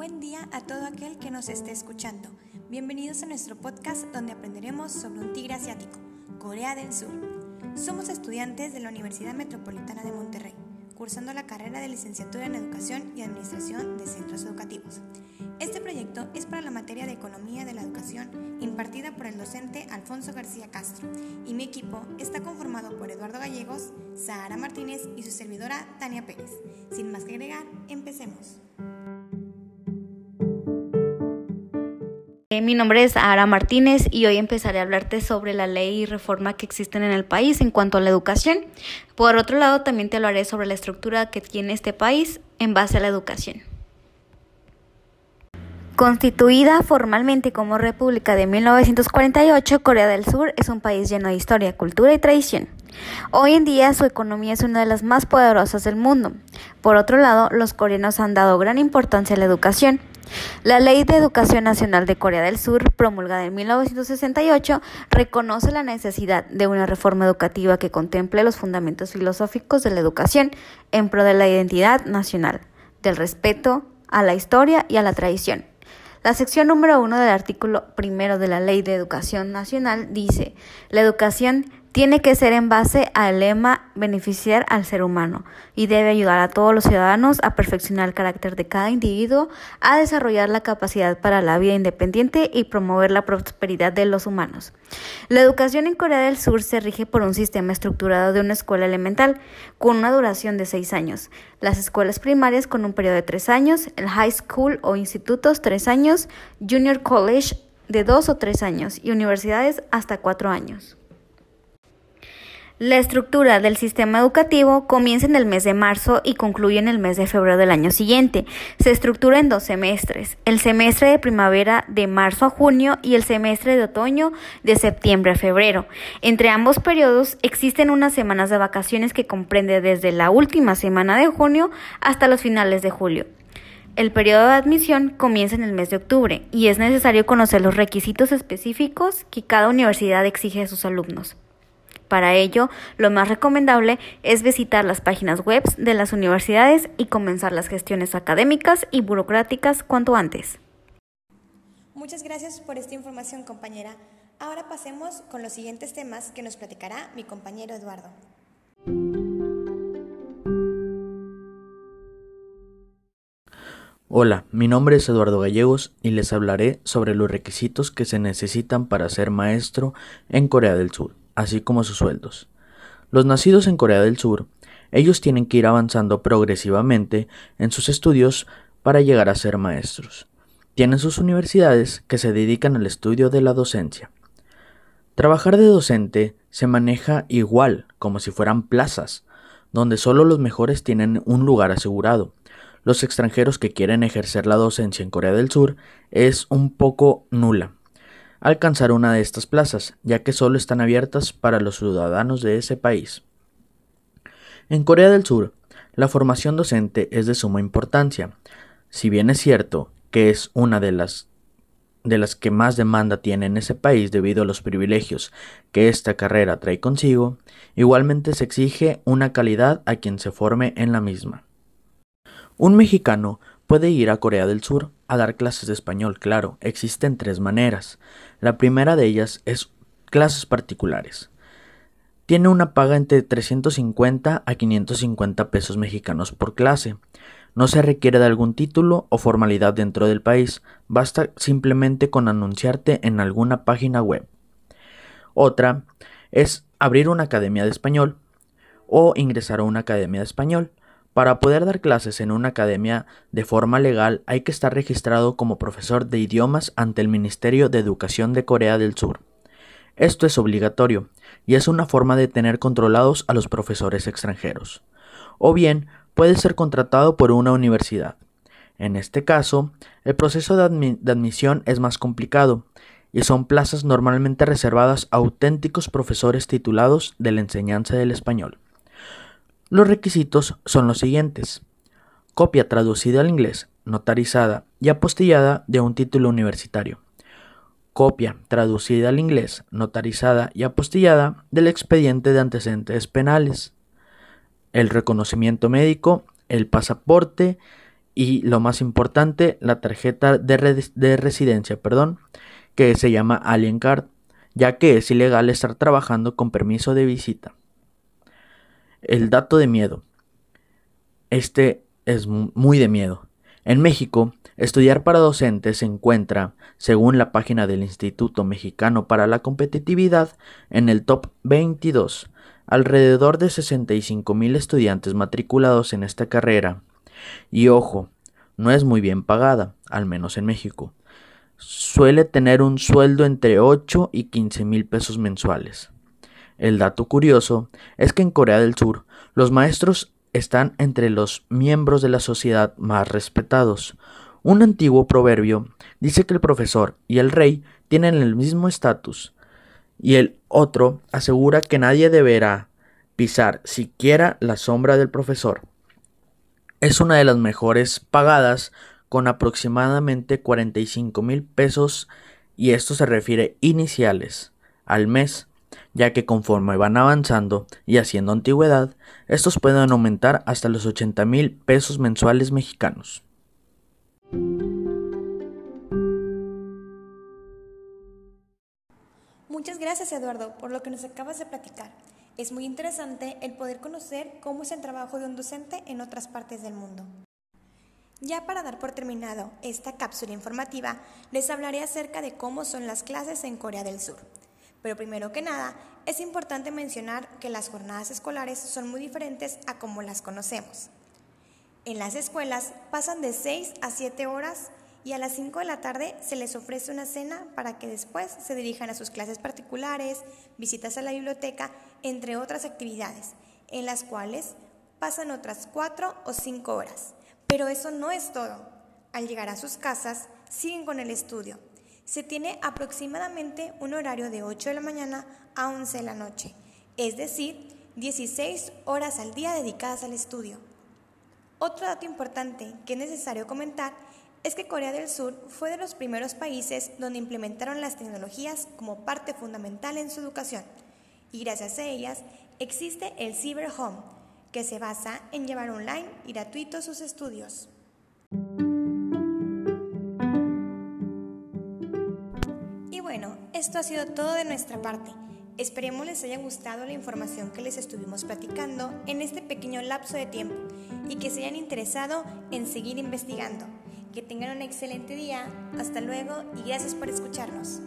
Buen día a todo aquel que nos esté escuchando. Bienvenidos a nuestro podcast donde aprenderemos sobre un tigre asiático, Corea del Sur. Somos estudiantes de la Universidad Metropolitana de Monterrey, cursando la carrera de licenciatura en Educación y Administración de Centros Educativos. Este proyecto es para la materia de Economía de la Educación impartida por el docente Alfonso García Castro y mi equipo está conformado por Eduardo Gallegos, Sahara Martínez y su servidora Tania Pérez. Sin más que agregar, empecemos. Mi nombre es Ara Martínez y hoy empezaré a hablarte sobre la ley y reforma que existen en el país en cuanto a la educación. Por otro lado, también te hablaré sobre la estructura que tiene este país en base a la educación. Constituida formalmente como República de 1948, Corea del Sur es un país lleno de historia, cultura y tradición. Hoy en día su economía es una de las más poderosas del mundo. Por otro lado, los coreanos han dado gran importancia a la educación. La Ley de Educación Nacional de Corea del Sur, promulgada en 1968, reconoce la necesidad de una reforma educativa que contemple los fundamentos filosóficos de la educación en pro de la identidad nacional, del respeto a la historia y a la tradición. La sección número uno del artículo primero de la Ley de Educación Nacional dice, la educación tiene que ser en base al lema beneficiar al ser humano y debe ayudar a todos los ciudadanos a perfeccionar el carácter de cada individuo, a desarrollar la capacidad para la vida independiente y promover la prosperidad de los humanos. La educación en Corea del Sur se rige por un sistema estructurado de una escuela elemental con una duración de seis años, las escuelas primarias con un periodo de tres años, el high school o institutos tres años, junior college de dos o tres años y universidades hasta cuatro años. La estructura del sistema educativo comienza en el mes de marzo y concluye en el mes de febrero del año siguiente. Se estructura en dos semestres, el semestre de primavera de marzo a junio y el semestre de otoño de septiembre a febrero. Entre ambos periodos existen unas semanas de vacaciones que comprende desde la última semana de junio hasta los finales de julio. El periodo de admisión comienza en el mes de octubre y es necesario conocer los requisitos específicos que cada universidad exige a sus alumnos. Para ello, lo más recomendable es visitar las páginas web de las universidades y comenzar las gestiones académicas y burocráticas cuanto antes. Muchas gracias por esta información, compañera. Ahora pasemos con los siguientes temas que nos platicará mi compañero Eduardo. Hola, mi nombre es Eduardo Gallegos y les hablaré sobre los requisitos que se necesitan para ser maestro en Corea del Sur así como sus sueldos. Los nacidos en Corea del Sur, ellos tienen que ir avanzando progresivamente en sus estudios para llegar a ser maestros. Tienen sus universidades que se dedican al estudio de la docencia. Trabajar de docente se maneja igual como si fueran plazas, donde solo los mejores tienen un lugar asegurado. Los extranjeros que quieren ejercer la docencia en Corea del Sur es un poco nula alcanzar una de estas plazas, ya que solo están abiertas para los ciudadanos de ese país. En Corea del Sur, la formación docente es de suma importancia. Si bien es cierto que es una de las de las que más demanda tiene en ese país debido a los privilegios que esta carrera trae consigo, igualmente se exige una calidad a quien se forme en la misma. Un mexicano puede ir a Corea del Sur a dar clases de español, claro, existen tres maneras. La primera de ellas es clases particulares. Tiene una paga entre 350 a 550 pesos mexicanos por clase. No se requiere de algún título o formalidad dentro del país, basta simplemente con anunciarte en alguna página web. Otra es abrir una academia de español o ingresar a una academia de español. Para poder dar clases en una academia de forma legal hay que estar registrado como profesor de idiomas ante el Ministerio de Educación de Corea del Sur. Esto es obligatorio y es una forma de tener controlados a los profesores extranjeros. O bien puede ser contratado por una universidad. En este caso, el proceso de, admisión es más complicado y son plazas normalmente reservadas a auténticos profesores titulados de la enseñanza del español. Los requisitos son los siguientes. Copia traducida al inglés, notarizada y apostillada de un título universitario. Copia traducida al inglés, notarizada y apostillada del expediente de antecedentes penales. El reconocimiento médico, el pasaporte y lo más importante, la tarjeta de, de residencia, perdón, que se llama Alien Card, ya que es ilegal estar trabajando con permiso de visita. El dato de miedo. Este es muy de miedo. En México, estudiar para docentes se encuentra, según la página del Instituto Mexicano para la Competitividad, en el top 22. Alrededor de 65 mil estudiantes matriculados en esta carrera. Y ojo, no es muy bien pagada, al menos en México. Suele tener un sueldo entre 8 y 15 mil pesos mensuales. El dato curioso es que en Corea del Sur los maestros están entre los miembros de la sociedad más respetados. Un antiguo proverbio dice que el profesor y el rey tienen el mismo estatus, y el otro asegura que nadie deberá pisar siquiera la sombra del profesor. Es una de las mejores pagadas con aproximadamente 45 mil pesos y esto se refiere iniciales al mes ya que conforme van avanzando y haciendo antigüedad, estos pueden aumentar hasta los 80 mil pesos mensuales mexicanos. Muchas gracias Eduardo por lo que nos acabas de platicar. Es muy interesante el poder conocer cómo es el trabajo de un docente en otras partes del mundo. Ya para dar por terminado esta cápsula informativa, les hablaré acerca de cómo son las clases en Corea del Sur. Pero primero que nada, es importante mencionar que las jornadas escolares son muy diferentes a como las conocemos. En las escuelas pasan de 6 a 7 horas y a las 5 de la tarde se les ofrece una cena para que después se dirijan a sus clases particulares, visitas a la biblioteca, entre otras actividades, en las cuales pasan otras 4 o 5 horas. Pero eso no es todo. Al llegar a sus casas, siguen con el estudio, se tiene aproximadamente un horario de 8 de la mañana a 11 de la noche, es decir, 16 horas al día dedicadas al estudio. Otro dato importante que es necesario comentar es que Corea del Sur fue de los primeros países donde implementaron las tecnologías como parte fundamental en su educación y gracias a ellas existe el Cyber Home, que se basa en llevar online y gratuitos sus estudios. Ha sido todo de nuestra parte. Esperemos les haya gustado la información que les estuvimos platicando en este pequeño lapso de tiempo y que se hayan interesado en seguir investigando. Que tengan un excelente día, hasta luego y gracias por escucharnos.